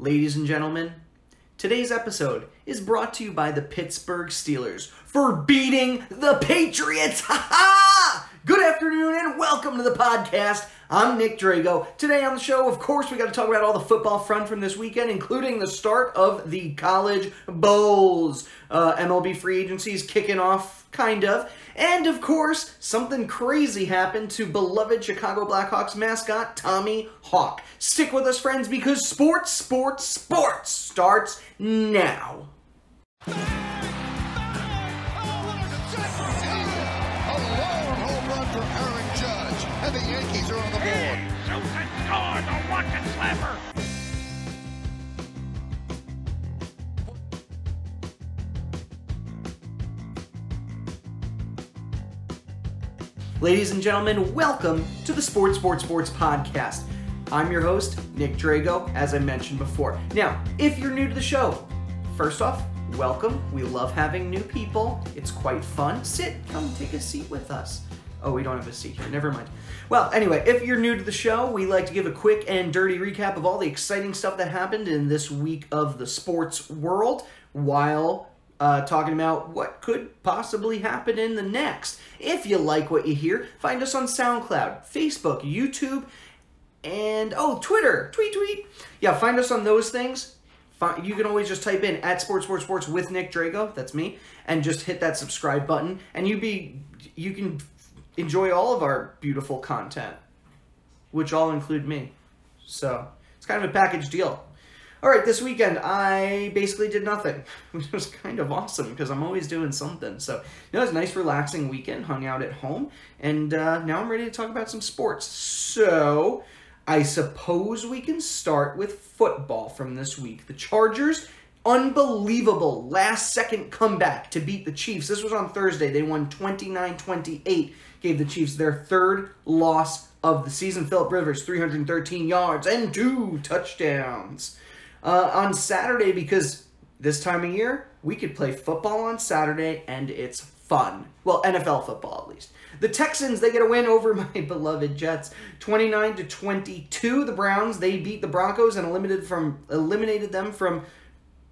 Ladies and gentlemen, today's episode is brought to you by the Pittsburgh Steelers for beating the Patriots. Good afternoon and welcome to the podcast. I'm Nick Drago. Today on the show, of course, we got to talk about all the football front from this weekend, including the start of the college bowls. Uh, MLB free agency is kicking off, kind of. And of course, something crazy happened to beloved Chicago Blackhawks mascot Tommy Hawk. Stick with us, friends, because sports, sports, sports starts now. Ladies and gentlemen, welcome to the Sports Sports Sports Podcast. I'm your host, Nick Drago, as I mentioned before. Now, if you're new to the show, first off, welcome. We love having new people. It's quite fun. Sit, come take a seat with us. Oh, we don't have a seat here. Never mind. Well, anyway, if you're new to the show, we like to give a quick and dirty recap of all the exciting stuff that happened in this week of the sports world while uh, talking about what could possibly happen in the next. If you like what you hear, find us on SoundCloud, Facebook, YouTube, and oh, Twitter. Tweet, tweet. Yeah, find us on those things. You can always just type in at Sports Sports Sports with Nick Drago. That's me, and just hit that subscribe button, and you be you can enjoy all of our beautiful content, which all include me. So it's kind of a package deal. All right, this weekend I basically did nothing, which was kind of awesome because I'm always doing something. So you know, it was a nice, relaxing weekend. Hung out at home, and uh, now I'm ready to talk about some sports. So I suppose we can start with football from this week. The Chargers, unbelievable last second comeback to beat the Chiefs. This was on Thursday. They won 29 28, gave the Chiefs their third loss of the season. Philip Rivers, 313 yards and two touchdowns. Uh, on Saturday, because this time of year, we could play football on Saturday and it's fun. Well, NFL football at least. The Texans, they get a win over my beloved Jets. 29 to 22. The Browns, they beat the Broncos and eliminated from eliminated them from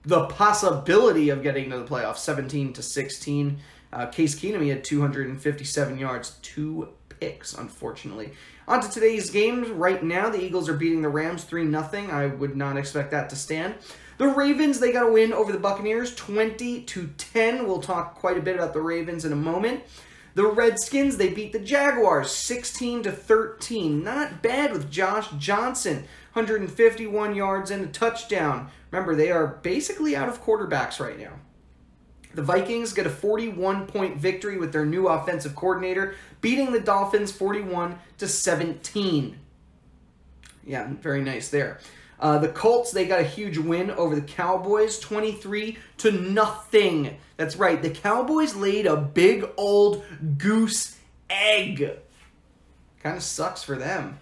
the possibility of getting to the playoffs 17 to 16 uh, case keenum he had 257 yards two picks unfortunately on to today's games right now the eagles are beating the rams 3 0 i would not expect that to stand the ravens they got a win over the buccaneers 20 to 10 we'll talk quite a bit about the ravens in a moment the Redskins, they beat the Jaguars 16 to 13. Not bad with Josh Johnson, 151 yards and a touchdown. Remember, they are basically out of quarterbacks right now. The Vikings get a 41 point victory with their new offensive coordinator, beating the Dolphins 41 to 17. Yeah, very nice there. Uh, the Colts they got a huge win over the Cowboys, 23 to nothing. That's right, the Cowboys laid a big old goose egg. Kind of sucks for them.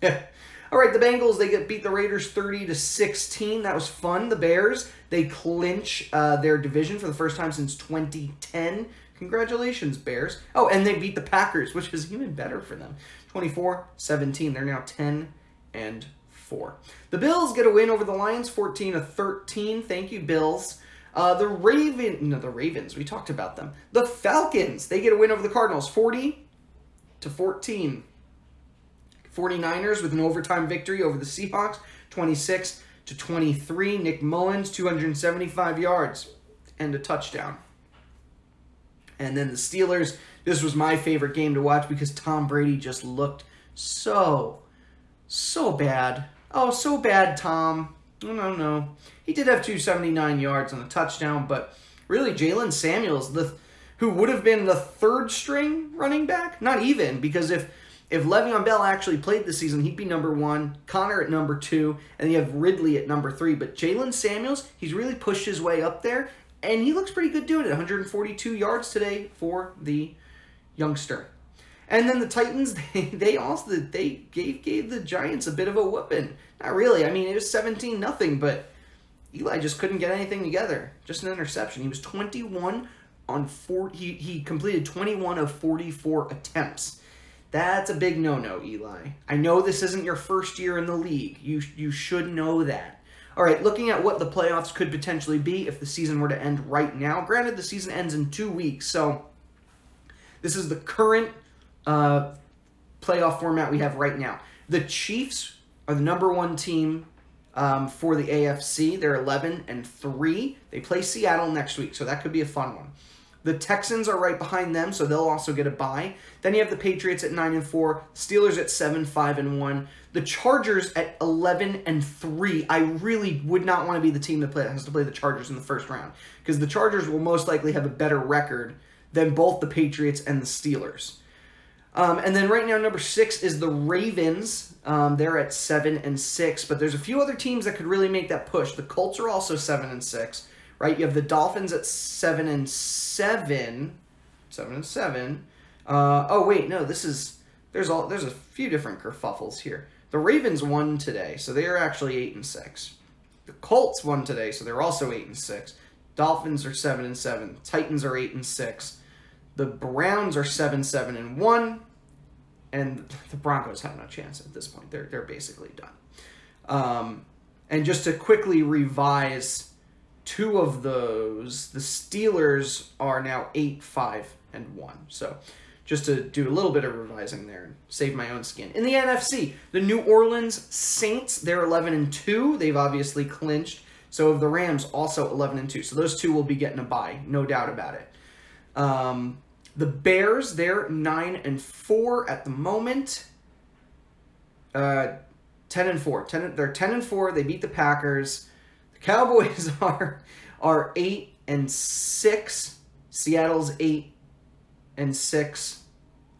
All right, the Bengals they get beat the Raiders 30 to 16. That was fun. The Bears they clinch uh, their division for the first time since 2010. Congratulations, Bears. Oh, and they beat the Packers, which is even better for them. 24-17. They're now 10 and 4. The Bills get a win over the Lions 14 to 13. Thank you, Bills. Uh, the Raven, no, the Ravens. We talked about them. The Falcons. They get a win over the Cardinals, 40 to 14. 49ers with an overtime victory over the Seahawks, 26 to 23. Nick Mullens, 275 yards and a touchdown. And then the Steelers. This was my favorite game to watch because Tom Brady just looked so, so bad. Oh, so bad, Tom. No, no, no. He did have 279 yards and a touchdown, but really, Jaylen Samuels, the who would have been the third string running back, not even because if if Le'Veon Bell actually played this season, he'd be number one, Conner at number two, and you have Ridley at number three. But Jaylen Samuels, he's really pushed his way up there, and he looks pretty good doing it. 142 yards today for the youngster. And then the Titans, they, they also they gave gave the Giants a bit of a whooping. Not really. I mean, it was 17 nothing, but Eli just couldn't get anything together. Just an interception. He was 21 on 4 he, he completed 21 of 44 attempts. That's a big no-no, Eli. I know this isn't your first year in the league. You you should know that. All right, looking at what the playoffs could potentially be if the season were to end right now. Granted, the season ends in two weeks, so this is the current uh, playoff format we have right now. The Chiefs are the number one team um, for the AFC. They're 11 and 3. They play Seattle next week, so that could be a fun one. The Texans are right behind them, so they'll also get a bye. Then you have the Patriots at 9 and 4, Steelers at 7 5 and 1, the Chargers at 11 and 3. I really would not want to be the team that play, has to play the Chargers in the first round because the Chargers will most likely have a better record than both the Patriots and the Steelers. Um, and then right now, number six is the Ravens. Um, they're at seven and six, but there's a few other teams that could really make that push. The Colts are also seven and six, right? You have the Dolphins at seven and seven, seven and seven. Uh, oh wait, no, this is there's all there's a few different kerfuffles here. The Ravens won today, so they are actually eight and six. The Colts won today, so they're also eight and six. Dolphins are seven and seven. Titans are eight and six. The Browns are seven, seven, and one, and the Broncos have no chance at this point. They're they're basically done. Um, and just to quickly revise two of those, the Steelers are now eight, five, and one. So just to do a little bit of revising there and save my own skin. In the NFC, the New Orleans Saints, they're 11 and 2. They've obviously clinched. So of the Rams also 11 and 2. So those two will be getting a bye, no doubt about it. Um, the Bears, they're 9 and 4 at the moment. Uh, 10 and 4. 10, they're 10 and 4. They beat the Packers. Cowboys are are 8 and 6. Seattle's 8 and 6.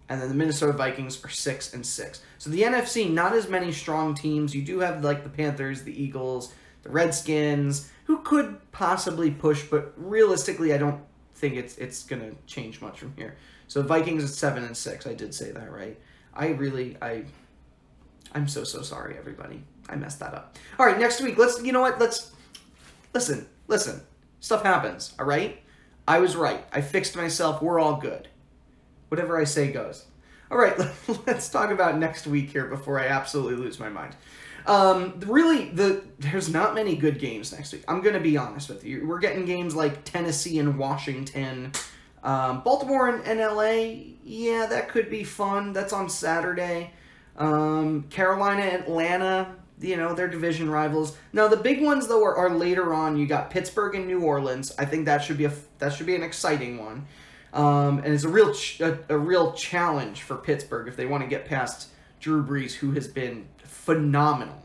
And then the Minnesota Vikings are 6 and 6. So the NFC, not as many strong teams. You do have like the Panthers, the Eagles, the Redskins, who could possibly push, but realistically, I don't think it's it's gonna change much from here. So Vikings is seven and six. I did say that right. I really I I'm so so sorry everybody. I messed that up. All right, next week let's you know what let's listen listen. Stuff happens. All right. I was right. I fixed myself. We're all good. Whatever I say goes. All right, let's talk about next week here before I absolutely lose my mind. Um, really, the there's not many good games next week. I'm gonna be honest with you. We're getting games like Tennessee and Washington, um, Baltimore and, and LA. Yeah, that could be fun. That's on Saturday. Um, Carolina, Atlanta. You know, they're division rivals. Now the big ones though are, are later on. You got Pittsburgh and New Orleans. I think that should be a that should be an exciting one. Um, and it's a real ch- a, a real challenge for Pittsburgh if they want to get past Drew Brees, who has been phenomenal.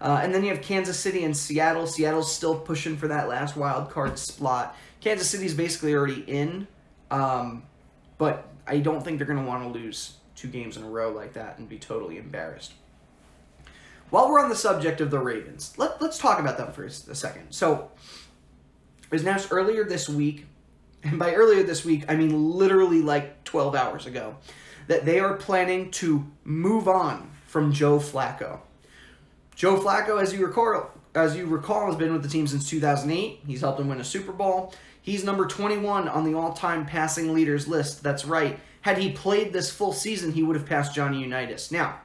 Uh, and then you have Kansas City and Seattle. Seattle's still pushing for that last wild card spot. Kansas City's basically already in, um, but I don't think they're going to want to lose two games in a row like that and be totally embarrassed. While we're on the subject of the Ravens, let, let's talk about them for a second. So, it was announced earlier this week, and by earlier this week, I mean literally like 12 hours ago, that they are planning to move on from Joe Flacco. Joe Flacco, as you recall, as you recall, has been with the team since 2008. He's helped them win a Super Bowl. He's number 21 on the all-time passing leaders list. That's right. Had he played this full season, he would have passed Johnny Unitas. Now,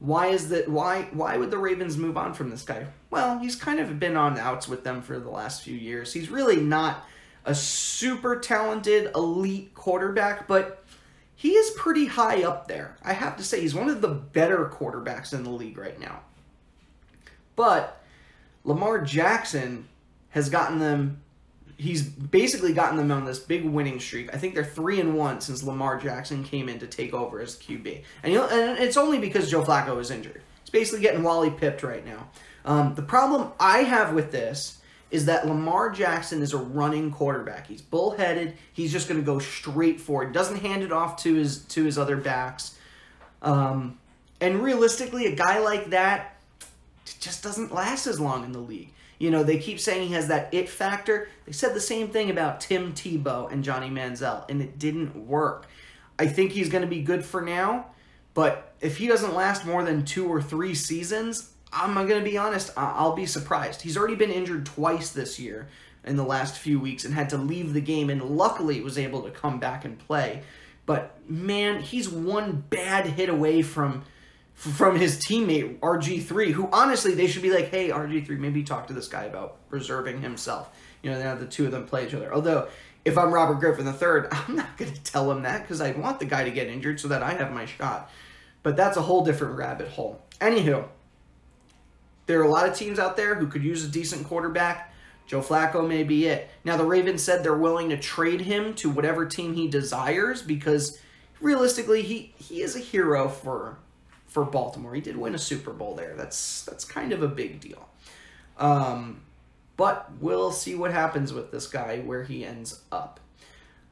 why is that? Why why would the Ravens move on from this guy? Well, he's kind of been on outs with them for the last few years. He's really not a super talented elite quarterback, but he is pretty high up there. I have to say, he's one of the better quarterbacks in the league right now. But Lamar Jackson has gotten them. He's basically gotten them on this big winning streak. I think they're three and one since Lamar Jackson came in to take over as QB, and, and it's only because Joe Flacco is injured. It's basically getting Wally pipped right now. Um, the problem I have with this is that Lamar Jackson is a running quarterback. He's bullheaded. He's just going to go straight forward. Doesn't hand it off to his to his other backs. Um, and realistically, a guy like that just doesn't last as long in the league. You know, they keep saying he has that it factor. They said the same thing about Tim Tebow and Johnny Manziel, and it didn't work. I think he's going to be good for now, but if he doesn't last more than two or three seasons, I'm going to be honest, I'll be surprised. He's already been injured twice this year in the last few weeks and had to leave the game, and luckily was able to come back and play. But man, he's one bad hit away from from his teammate RG3, who honestly they should be like, hey RG3, maybe talk to this guy about reserving himself. You know, have the two of them play each other. Although, if I'm Robert Griffin III, I'm not going to tell him that because I want the guy to get injured so that I have my shot. But that's a whole different rabbit hole. Anywho, there are a lot of teams out there who could use a decent quarterback. Joe Flacco may be it. Now, the Ravens said they're willing to trade him to whatever team he desires because realistically, he, he is a hero for for Baltimore. He did win a Super Bowl there. That's that's kind of a big deal. Um, but we'll see what happens with this guy, where he ends up.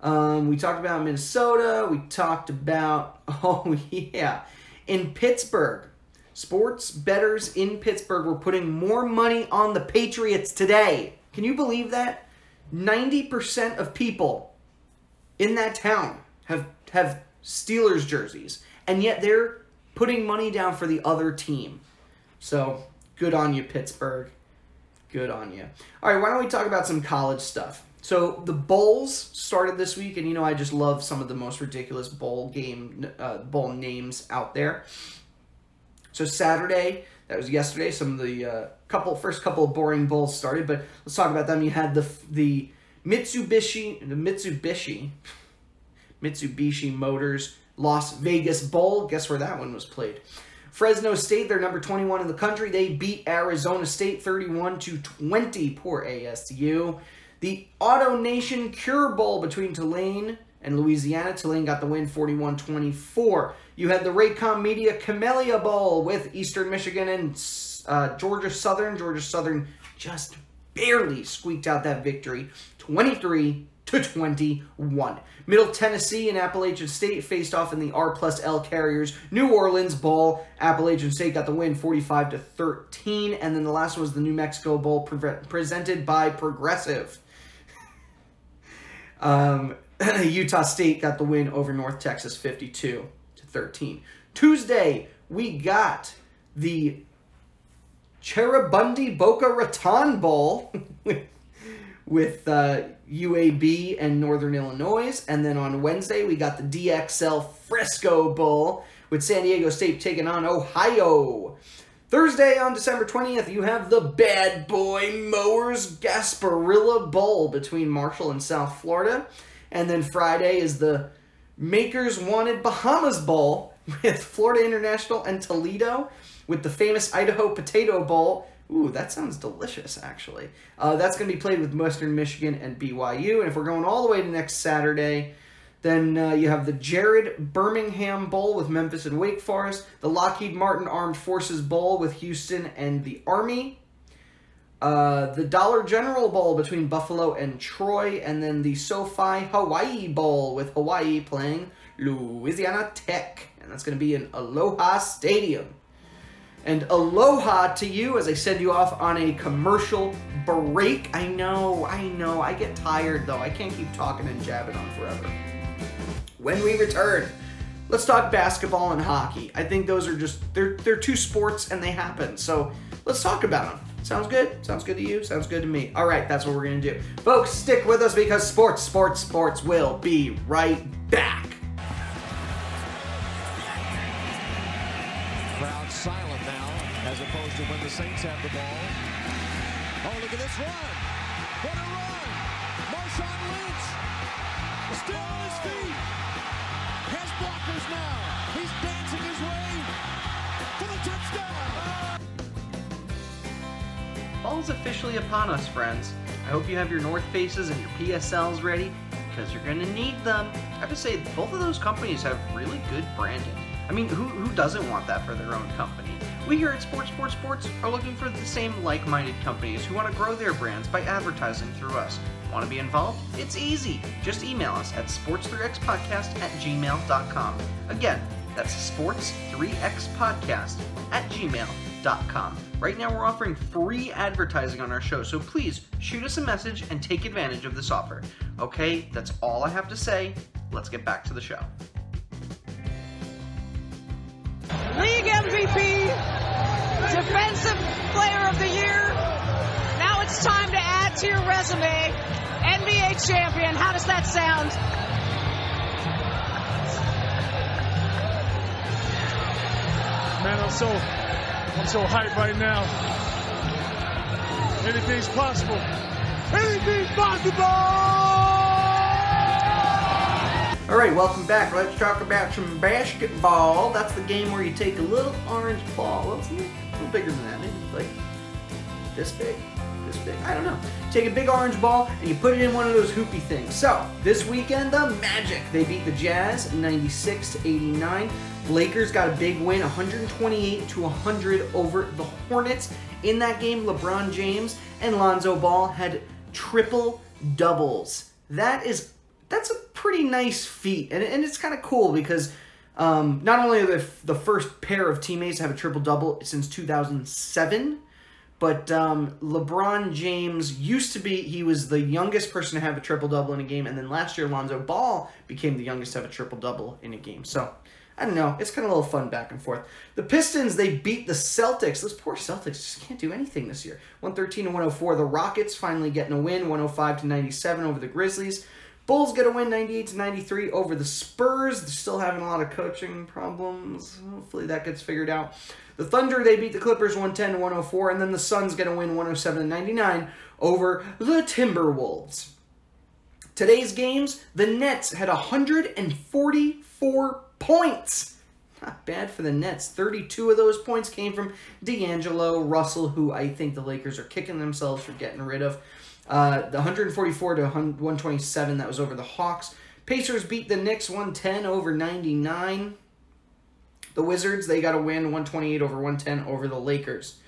Um, we talked about Minnesota. We talked about, oh, yeah, in Pittsburgh. Sports bettors in Pittsburgh were putting more money on the Patriots today. Can you believe that? 90% of people in that town have have Steelers jerseys, and yet they're putting money down for the other team. So, good on you, Pittsburgh. Good on you. All right, why don't we talk about some college stuff? So the bowls started this week, and you know I just love some of the most ridiculous bowl game uh, bowl names out there. So Saturday, that was yesterday. Some of the uh, couple first couple of boring bowls started, but let's talk about them. You had the the Mitsubishi the Mitsubishi Mitsubishi Motors Las Vegas Bowl. Guess where that one was played? Fresno State, they're number 21 in the country. They beat Arizona State 31 to 20. Poor ASU. The AutoNation Cure Bowl between Tulane and Louisiana. Tulane got the win 41 24. You had the Raycom Media Camellia Bowl with Eastern Michigan and uh, Georgia Southern. Georgia Southern just barely squeaked out that victory 23 to 21. Middle Tennessee and Appalachian State faced off in the R plus L Carriers New Orleans Bowl. Appalachian State got the win 45 to 13. And then the last one was the New Mexico Bowl pre- presented by Progressive. um, Utah State got the win over North Texas 52 to 13. Tuesday, we got the Cheribundi Boca Raton Bowl with uh, UAB and Northern Illinois. And then on Wednesday, we got the DXL Frisco Bowl with San Diego State taking on Ohio. Thursday on December 20th, you have the Bad Boy Mowers Gasparilla Bowl between Marshall and South Florida. And then Friday is the Makers Wanted Bahamas Bowl with Florida International and Toledo with the famous Idaho Potato Bowl. Ooh, that sounds delicious, actually. Uh, that's going to be played with Western Michigan and BYU. And if we're going all the way to next Saturday, then uh, you have the Jared Birmingham Bowl with Memphis and Wake Forest, the Lockheed Martin Armed Forces Bowl with Houston and the Army, uh, the Dollar General Bowl between Buffalo and Troy, and then the SoFi Hawaii Bowl with Hawaii playing Louisiana Tech. And that's going to be in Aloha Stadium. And aloha to you as I send you off on a commercial break. I know, I know, I get tired though. I can't keep talking and jabbing on forever. When we return, let's talk basketball and hockey. I think those are just they're they're two sports and they happen. So let's talk about them. Sounds good? Sounds good to you? Sounds good to me. All right, that's what we're gonna do, folks. Stick with us because sports, sports, sports will be right back. Have the ball. Oh, look at this run! What a run! Marshawn Lynch still on his feet. Has blockers now. He's dancing his way the touchdown. Officially upon us, friends. I hope you have your North Faces and your PSLs ready because you're going to need them. I have to say, both of those companies have really good branding. I mean, who, who doesn't want that for their own company? We here at Sports Sports Sports are looking for the same like minded companies who want to grow their brands by advertising through us. Want to be involved? It's easy. Just email us at sports3xpodcast at gmail.com. Again, that's sports3xpodcast at gmail.com. Right now, we're offering free advertising on our show, so please shoot us a message and take advantage of this offer. Okay, that's all I have to say. Let's get back to the show. League MVP, Defensive Player of the Year. Now it's time to add to your resume. NBA champion. How does that sound? man. I'm so, I'm so hyped right now. Anything's possible. Anything's possible! All right, welcome back. Let's talk about some basketball. That's the game where you take a little orange ball. Well, it's a little, bigger than that. Maybe like this big, this big. I don't know. Take a big orange ball and you put it in one of those hoopy things. So this weekend, the Magic they beat the Jazz 96 to 89. Lakers got a big win, 128 to 100 over the Hornets. In that game, LeBron James and Lonzo Ball had triple doubles. That is that's a pretty nice feat, and, and it's kind of cool because um, not only are they the first pair of teammates have a triple double since 2007, but um, LeBron James used to be he was the youngest person to have a triple double in a game, and then last year Lonzo Ball became the youngest to have a triple double in a game. So I don't know. It's kind of a little fun back and forth. The Pistons, they beat the Celtics. Those poor Celtics just can't do anything this year. 113 to 104. The Rockets finally getting a win, 105 to 97 over the Grizzlies. Bulls get a win 98 to 93 over the Spurs. They're still having a lot of coaching problems. Hopefully that gets figured out. The Thunder, they beat the Clippers 110 to 104, and then the Suns get a win 107 to 99 over the Timberwolves. Today's games, the Nets had 144 points. Not bad for the Nets. 32 of those points came from D'Angelo Russell, who I think the Lakers are kicking themselves for getting rid of. Uh, the 144 to 127, that was over the Hawks. Pacers beat the Knicks 110 over 99. The Wizards, they got a win 128 over 110 over the Lakers.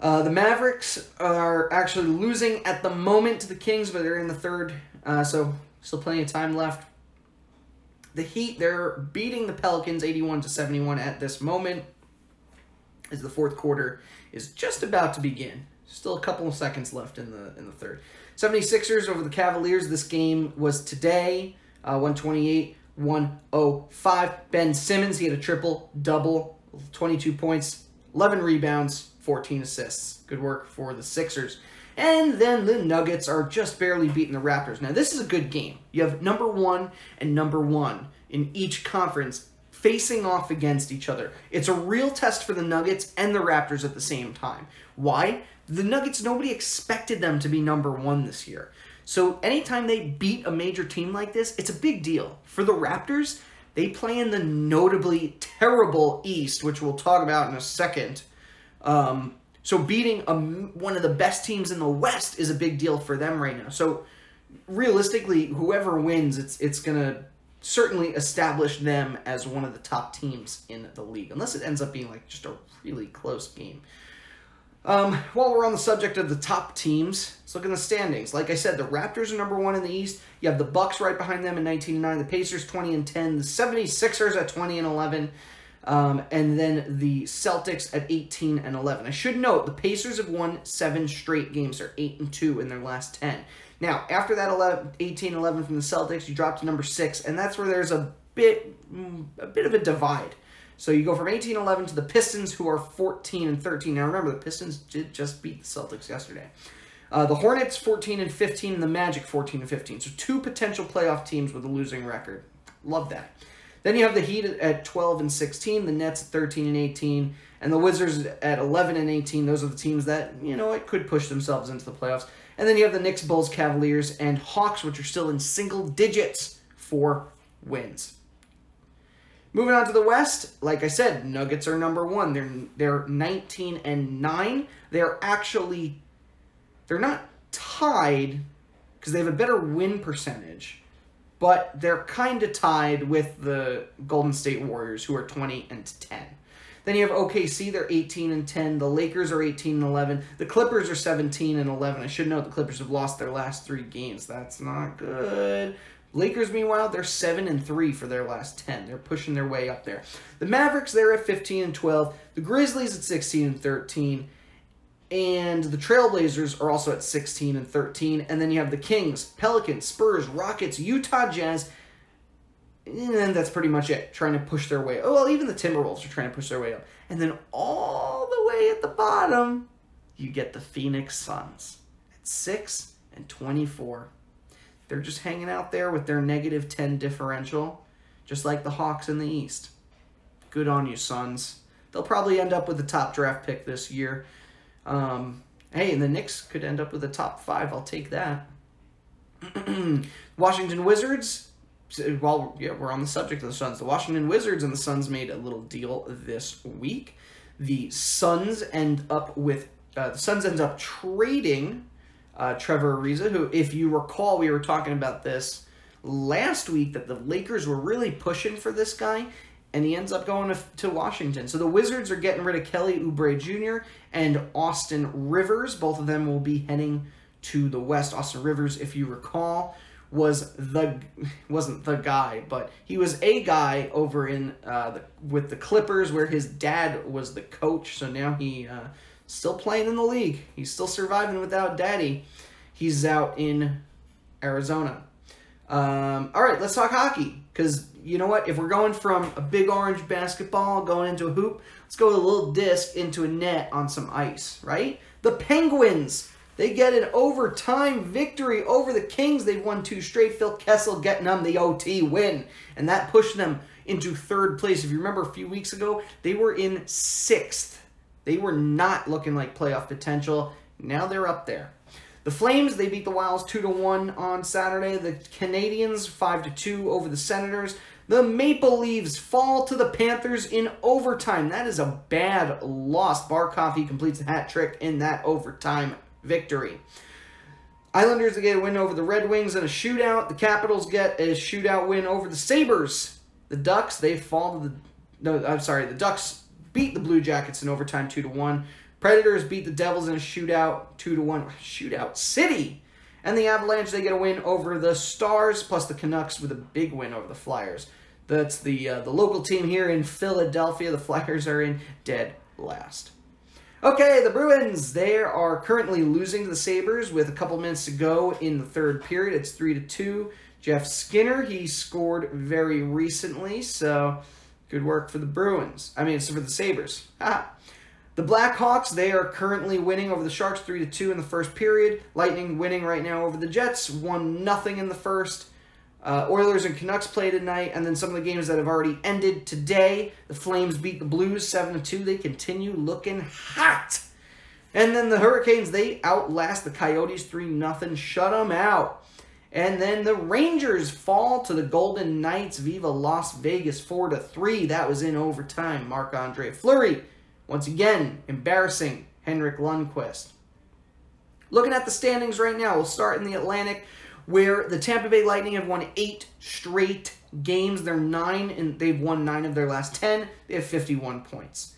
Uh, the Mavericks are actually losing at the moment to the Kings, but they're in the third, uh, so still plenty of time left. The Heat, they're beating the Pelicans 81 to 71 at this moment, as the fourth quarter is just about to begin. Still a couple of seconds left in the in the third. 76ers over the Cavaliers. This game was today, uh, 128 105. Ben Simmons, he had a triple double, 22 points, 11 rebounds, 14 assists. Good work for the Sixers. And then the Nuggets are just barely beating the Raptors. Now, this is a good game. You have number one and number one in each conference facing off against each other. It's a real test for the Nuggets and the Raptors at the same time. Why? The Nuggets, nobody expected them to be number one this year. So anytime they beat a major team like this, it's a big deal. For the Raptors, they play in the notably terrible East, which we'll talk about in a second. Um, so beating a, one of the best teams in the West is a big deal for them right now. So realistically, whoever wins, it's it's gonna certainly establish them as one of the top teams in the league, unless it ends up being like just a really close game. Um, while we're on the subject of the top teams, let's look at the standings. Like I said, the Raptors are number one in the East. You have the Bucks right behind them in 19 and 9, the Pacers 20 and 10, the 76ers at 20 and 11, um, and then the Celtics at 18 and 11. I should note the Pacers have won seven straight games. They're 8 and 2 in their last 10. Now, after that 11, 18 11 from the Celtics, you drop to number 6, and that's where there's a bit a bit of a divide. So you go from 18 11 to the Pistons, who are 14 and 13. Now remember, the Pistons did just beat the Celtics yesterday. Uh, the Hornets 14 and 15, and the Magic 14 and 15. So two potential playoff teams with a losing record. Love that. Then you have the Heat at 12 and 16, the Nets at 13 and 18, and the Wizards at 11 and 18. Those are the teams that, you know, it could push themselves into the playoffs. And then you have the Knicks, Bulls, Cavaliers, and Hawks, which are still in single digits for wins. Moving on to the West, like I said, Nuggets are number one. They're they're 19 and 9. They're actually they're not tied because they have a better win percentage, but they're kind of tied with the Golden State Warriors, who are 20 and 10. Then you have OKC, they're 18 and 10. The Lakers are 18 and 11. The Clippers are 17 and 11. I should note the Clippers have lost their last three games. That's not good. Lakers, meanwhile, they're seven and three for their last ten. They're pushing their way up there. The Mavericks, they're at 15 and 12. The Grizzlies at 16 and 13. And the Trailblazers are also at 16 and 13. And then you have the Kings, Pelicans, Spurs, Rockets, Utah Jazz. And that's pretty much it. Trying to push their way. Oh, well, even the Timberwolves are trying to push their way up. And then all the way at the bottom, you get the Phoenix Suns at 6 and 24. They're just hanging out there with their negative 10 differential, just like the Hawks in the East. Good on you, Suns. they'll probably end up with the top draft pick this year. Um, hey, and the Knicks could end up with a top five. I'll take that. Washington Wizards. While yeah, we're on the subject of the Suns, the Washington Wizards and the Suns made a little deal this week. The Suns end up with uh, the Suns ends up trading uh, Trevor Ariza, who, if you recall, we were talking about this last week that the Lakers were really pushing for this guy, and he ends up going to, to Washington. So the Wizards are getting rid of Kelly Oubre Jr. and Austin Rivers. Both of them will be heading to the West. Austin Rivers, if you recall, was the wasn't the guy, but he was a guy over in uh, the, with the Clippers where his dad was the coach. So now he uh, still playing in the league. He's still surviving without daddy. He's out in Arizona. Um, all right, let's talk hockey. Because you know what? If we're going from a big orange basketball going into a hoop, let's go with a little disc into a net on some ice, right? The Penguins, they get an overtime victory over the Kings. They've won two straight. Phil Kessel getting them the OT win. And that pushed them into third place. If you remember a few weeks ago, they were in sixth they were not looking like playoff potential. Now they're up there. The Flames, they beat the Wilds 2 to 1 on Saturday. The Canadiens 5 to 2 over the Senators. The Maple Leaves fall to the Panthers in overtime. That is a bad loss. Barkov he completes a hat trick in that overtime victory. Islanders get a win over the Red Wings in a shootout. The Capitals get a shootout win over the Sabres. The Ducks, they fall to the no, I'm sorry, the Ducks beat the Blue Jackets in overtime 2 to 1. Predators beat the Devils in a shootout 2 to 1. Shootout City. And the Avalanche they get a win over the Stars plus the Canucks with a big win over the Flyers. That's the uh, the local team here in Philadelphia. The Flyers are in dead last. Okay, the Bruins, they are currently losing to the Sabres with a couple minutes to go in the third period. It's 3 to 2. Jeff Skinner, he scored very recently, so Good work for the Bruins. I mean, it's for the Sabres. Ah. The Blackhawks, they are currently winning over the Sharks 3 to 2 in the first period. Lightning winning right now over the Jets, 1 nothing in the first. Uh, Oilers and Canucks play tonight, and then some of the games that have already ended today. The Flames beat the Blues 7 to 2. They continue looking hot. And then the Hurricanes, they outlast the Coyotes 3 0. Shut them out. And then the Rangers fall to the Golden Knights. Viva Las Vegas 4 to 3. That was in overtime. Marc Andre Fleury, once again, embarrassing Henrik Lundqvist. Looking at the standings right now, we'll start in the Atlantic, where the Tampa Bay Lightning have won eight straight games. They're nine, and they've won nine of their last ten. They have 51 points.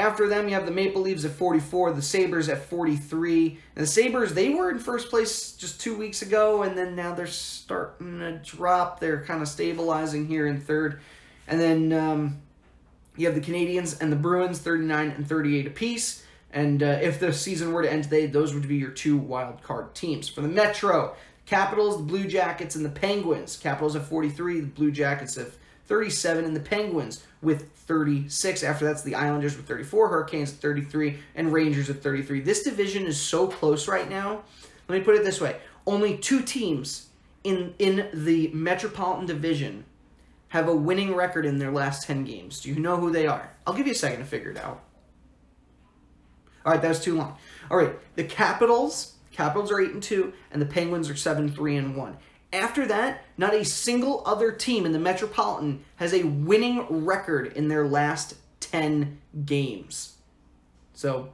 After them, you have the Maple Leafs at 44, the Sabres at 43. And the Sabres, they were in first place just two weeks ago, and then now they're starting to drop. They're kind of stabilizing here in third. And then um, you have the Canadiens and the Bruins, 39 and 38 apiece. And uh, if the season were to end today, those would be your two wild card teams. For the Metro, Capitals, the Blue Jackets, and the Penguins. Capitals at 43, the Blue Jackets have 37, and the Penguins with 36. After that's the Islanders with 34, Hurricanes at 33, and Rangers with 33. This division is so close right now. Let me put it this way: only two teams in in the Metropolitan Division have a winning record in their last 10 games. Do you know who they are? I'll give you a second to figure it out. All right, that was too long. All right, the Capitals, Capitals are 8 and 2 and the Penguins are 7 3 and 1. After that, not a single other team in the Metropolitan has a winning record in their last 10 games. So,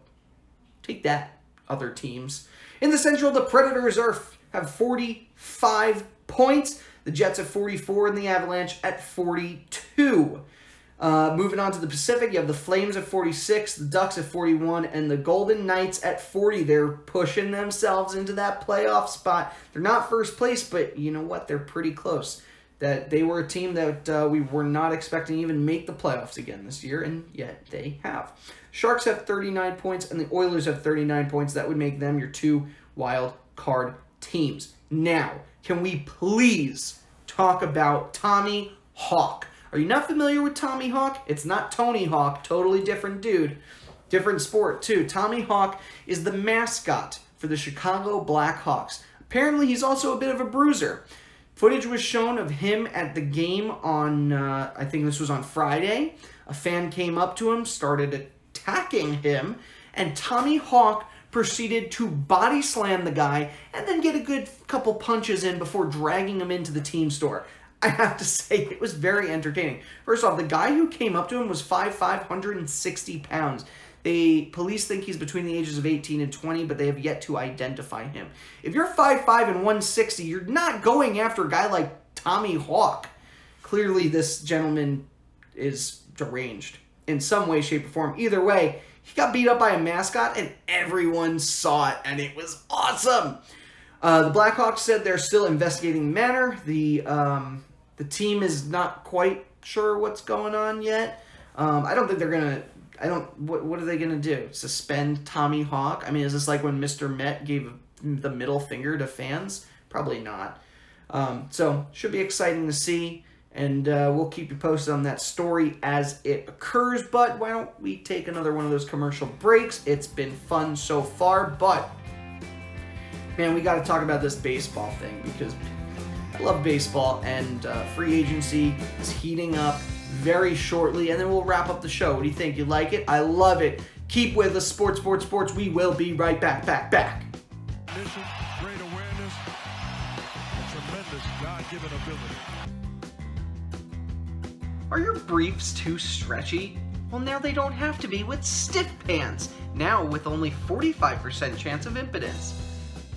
take that, other teams. In the Central, the Predators are have 45 points. The Jets have 44 and the Avalanche at 42. Uh, moving on to the Pacific, you have the Flames at 46, the Ducks at 41, and the Golden Knights at 40. They're pushing themselves into that playoff spot. They're not first place, but you know what? They're pretty close. That they were a team that uh, we were not expecting even make the playoffs again this year, and yet they have. Sharks have 39 points, and the Oilers have 39 points. That would make them your two wild card teams. Now, can we please talk about Tommy Hawk? Are you not familiar with Tommy Hawk? It's not Tony Hawk, totally different dude. Different sport, too. Tommy Hawk is the mascot for the Chicago Blackhawks. Apparently, he's also a bit of a bruiser. Footage was shown of him at the game on, uh, I think this was on Friday. A fan came up to him, started attacking him, and Tommy Hawk proceeded to body slam the guy and then get a good couple punches in before dragging him into the team store. I have to say, it was very entertaining. First off, the guy who came up to him was 5'5", 160 pounds. The police think he's between the ages of 18 and 20, but they have yet to identify him. If you're 5'5 and 160, you're not going after a guy like Tommy Hawk. Clearly, this gentleman is deranged in some way, shape, or form. Either way, he got beat up by a mascot, and everyone saw it, and it was awesome. Uh, the Blackhawks said they're still investigating the matter. The um, the team is not quite sure what's going on yet. Um, I don't think they're gonna I don't. What What are they gonna do? Suspend Tommy Hawk? I mean, is this like when Mr. Met gave the middle finger to fans? Probably not. Um, so should be exciting to see, and uh, we'll keep you posted on that story as it occurs. But why don't we take another one of those commercial breaks? It's been fun so far, but man, we got to talk about this baseball thing because love baseball, and uh, free agency is heating up very shortly, and then we'll wrap up the show. What do you think? You like it? I love it. Keep with us, sports, sports, sports. We will be right back, back, back. Mission, great awareness, and tremendous God-given ability. Are your briefs too stretchy? Well, now they don't have to be with stiff pants. Now with only 45% chance of impotence.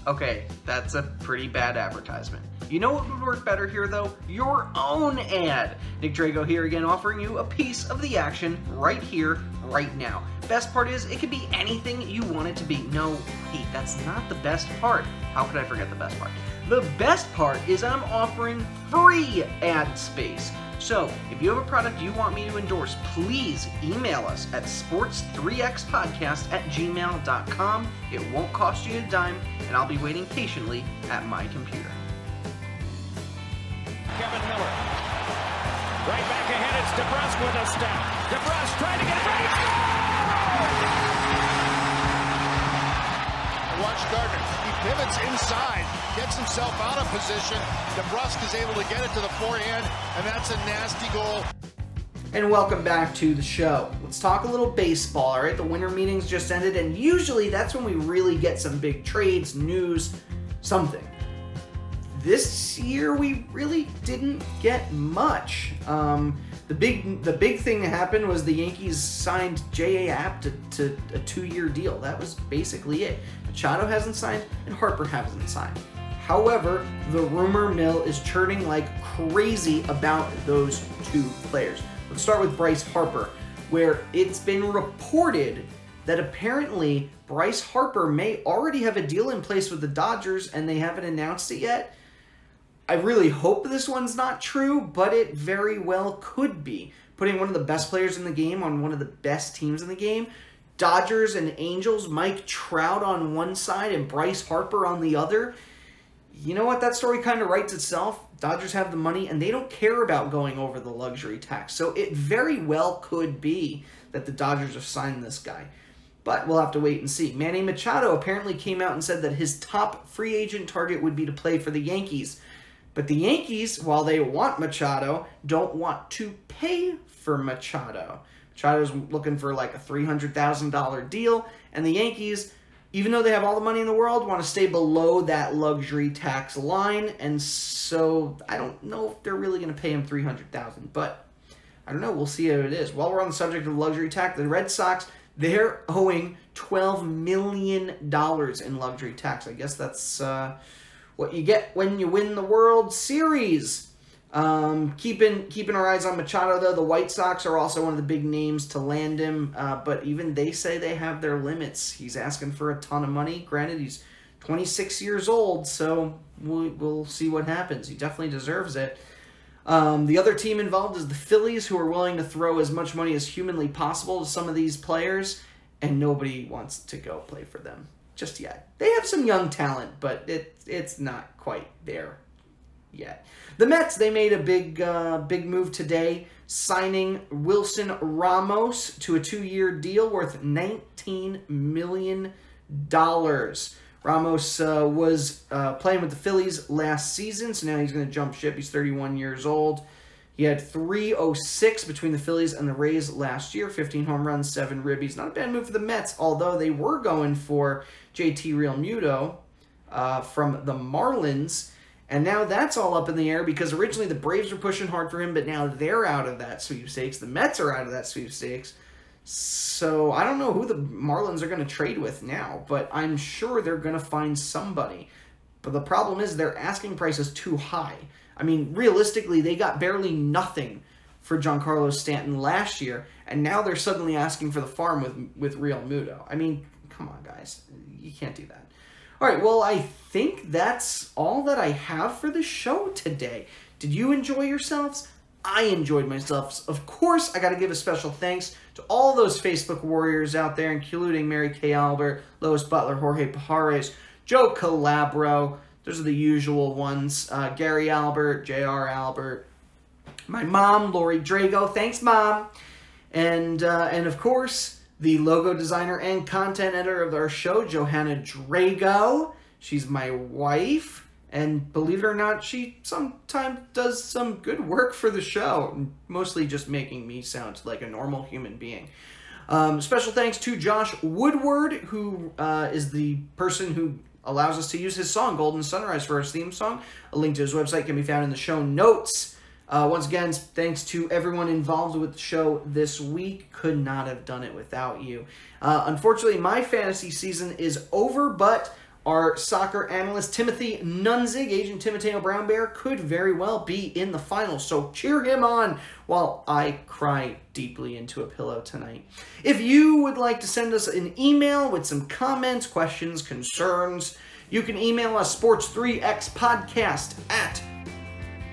Okay, that's a pretty bad advertisement. You know what would work better here, though? Your own ad. Nick Drago here again, offering you a piece of the action right here, right now. Best part is, it could be anything you want it to be. No, Pete, that's not the best part. How could I forget the best part? The best part is I'm offering free ad space. So, if you have a product you want me to endorse, please email us at sports3xpodcast at gmail.com. It won't cost you a dime, and I'll be waiting patiently at my computer. Kevan Miller. Right back ahead, it's DeBrusk with a step. DeBrusk trying to get it right. Watch Gardner. He pivots inside, gets himself out of position. DeBrusk is able to get it to the forehand, and that's a nasty goal. And welcome back to the show. Let's talk a little baseball, all right? The winter meetings just ended, and usually that's when we really get some big trades, news, something. This year we really didn't get much. Um, the big the big thing that happened was the Yankees signed J.A. Happ to, to a two-year deal. That was basically it. Machado hasn't signed, and Harper hasn't signed. However, the rumor mill is churning like crazy about those two players. Let's start with Bryce Harper, where it's been reported that apparently Bryce Harper may already have a deal in place with the Dodgers and they haven't announced it yet. I really hope this one's not true, but it very well could be. Putting one of the best players in the game on one of the best teams in the game. Dodgers and Angels, Mike Trout on one side and Bryce Harper on the other. You know what? That story kind of writes itself. Dodgers have the money and they don't care about going over the luxury tax. So it very well could be that the Dodgers are signing this guy. But we'll have to wait and see. Manny Machado apparently came out and said that his top free agent target would be to play for the Yankees. But the Yankees, while they want Machado, don't want to pay for Machado. Machado's looking for like a $300,000 deal, and the Yankees, even though they have all the money in the world, want to stay below that luxury tax line, and so I don't know if they're really going to pay him 300,000, but I don't know, we'll see how it is. While we're on the subject of luxury tax, the Red Sox, they're owing 12 million dollars in luxury tax. I guess that's uh, what you get when you win the World Series. Um, keeping keeping our eyes on Machado though, the White Sox are also one of the big names to land him, uh, but even they say they have their limits. He's asking for a ton of money. Granted, he's 26 years old, so we'll, we'll see what happens. He definitely deserves it. Um, the other team involved is the Phillies, who are willing to throw as much money as humanly possible to some of these players, and nobody wants to go play for them just yet. They have some young talent, but it it's not quite there yet. The Mets they made a big uh, big move today, signing Wilson Ramos to a two year deal worth nineteen million dollars. Ramos uh, was uh, playing with the Phillies last season, so now he's going to jump ship. He's 31 years old. He had 306 between the Phillies and the Rays last year, 15 home runs, 7 ribbies. Not a bad move for the Mets, although they were going for JT Realmuto uh, from the Marlins. And now that's all up in the air because originally the Braves were pushing hard for him, but now they're out of that sweepstakes. The Mets are out of that sweepstakes. So I don't know who the Marlins are going to trade with now, but I'm sure they're going to find somebody. But the problem is their asking price is too high. I mean, realistically, they got barely nothing for Giancarlo Stanton last year, and now they're suddenly asking for the farm with with Realmuto. I mean, come on, guys, you can't do that. All right, well, I think that's all that I have for the show today. Did you enjoy yourselves? I enjoyed myself. Of course, I got to give a special thanks to all those Facebook warriors out there, including Mary Kay Albert, Lois Butler, Jorge Pajares, Joe Calabro. Those are the usual ones. Uh, Gary Albert, J.R. Albert, my mom, Lori Drago. Thanks, mom. And uh, and of course, the logo designer and content editor of our show, Johanna Drago. She's my wife. And believe it or not, she sometimes does some good work for the show, mostly just making me sound like a normal human being. Um, special thanks to Josh Woodward, who uh, is the person who allows us to use his song, Golden Sunrise, for our theme song. A link to his website can be found in the show notes. Uh, once again, thanks to everyone involved with the show this week. Could not have done it without you. Uh, unfortunately, my fantasy season is over, but our soccer analyst Timothy Nunzig, Agent Timoteo Brown Bear, could very well be in the finals. So cheer him on while I cry deeply into a pillow tonight. If you would like to send us an email with some comments, questions, concerns, you can email us sports3xpodcast at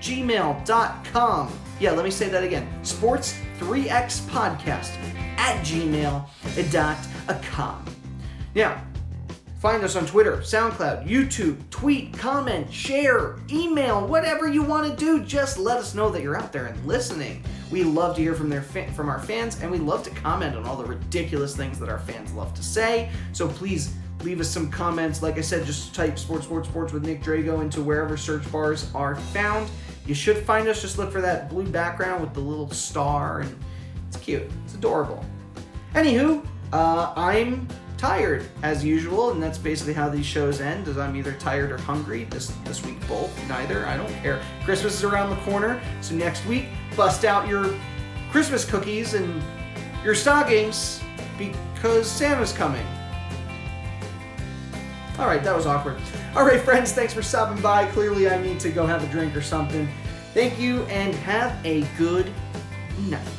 gmail.com. Yeah, let me say that again. Sports3xpodcast at gmail.com. Now, Find us on Twitter, SoundCloud, YouTube, tweet, comment, share, email, whatever you want to do. Just let us know that you're out there and listening. We love to hear from their fa- from our fans, and we love to comment on all the ridiculous things that our fans love to say. So please leave us some comments. Like I said, just type "sports, sports, sports" with Nick Drago into wherever search bars are found. You should find us. Just look for that blue background with the little star, and it's cute. It's adorable. Anywho, uh, I'm tired as usual, and that's basically how these shows end. As I'm either tired or hungry. This this week, both, neither. I don't care. Christmas is around the corner, so next week, bust out your Christmas cookies and your stockings because Santa's coming. All right, that was awkward. All right, friends, thanks for stopping by. Clearly, I need to go have a drink or something. Thank you, and have a good night.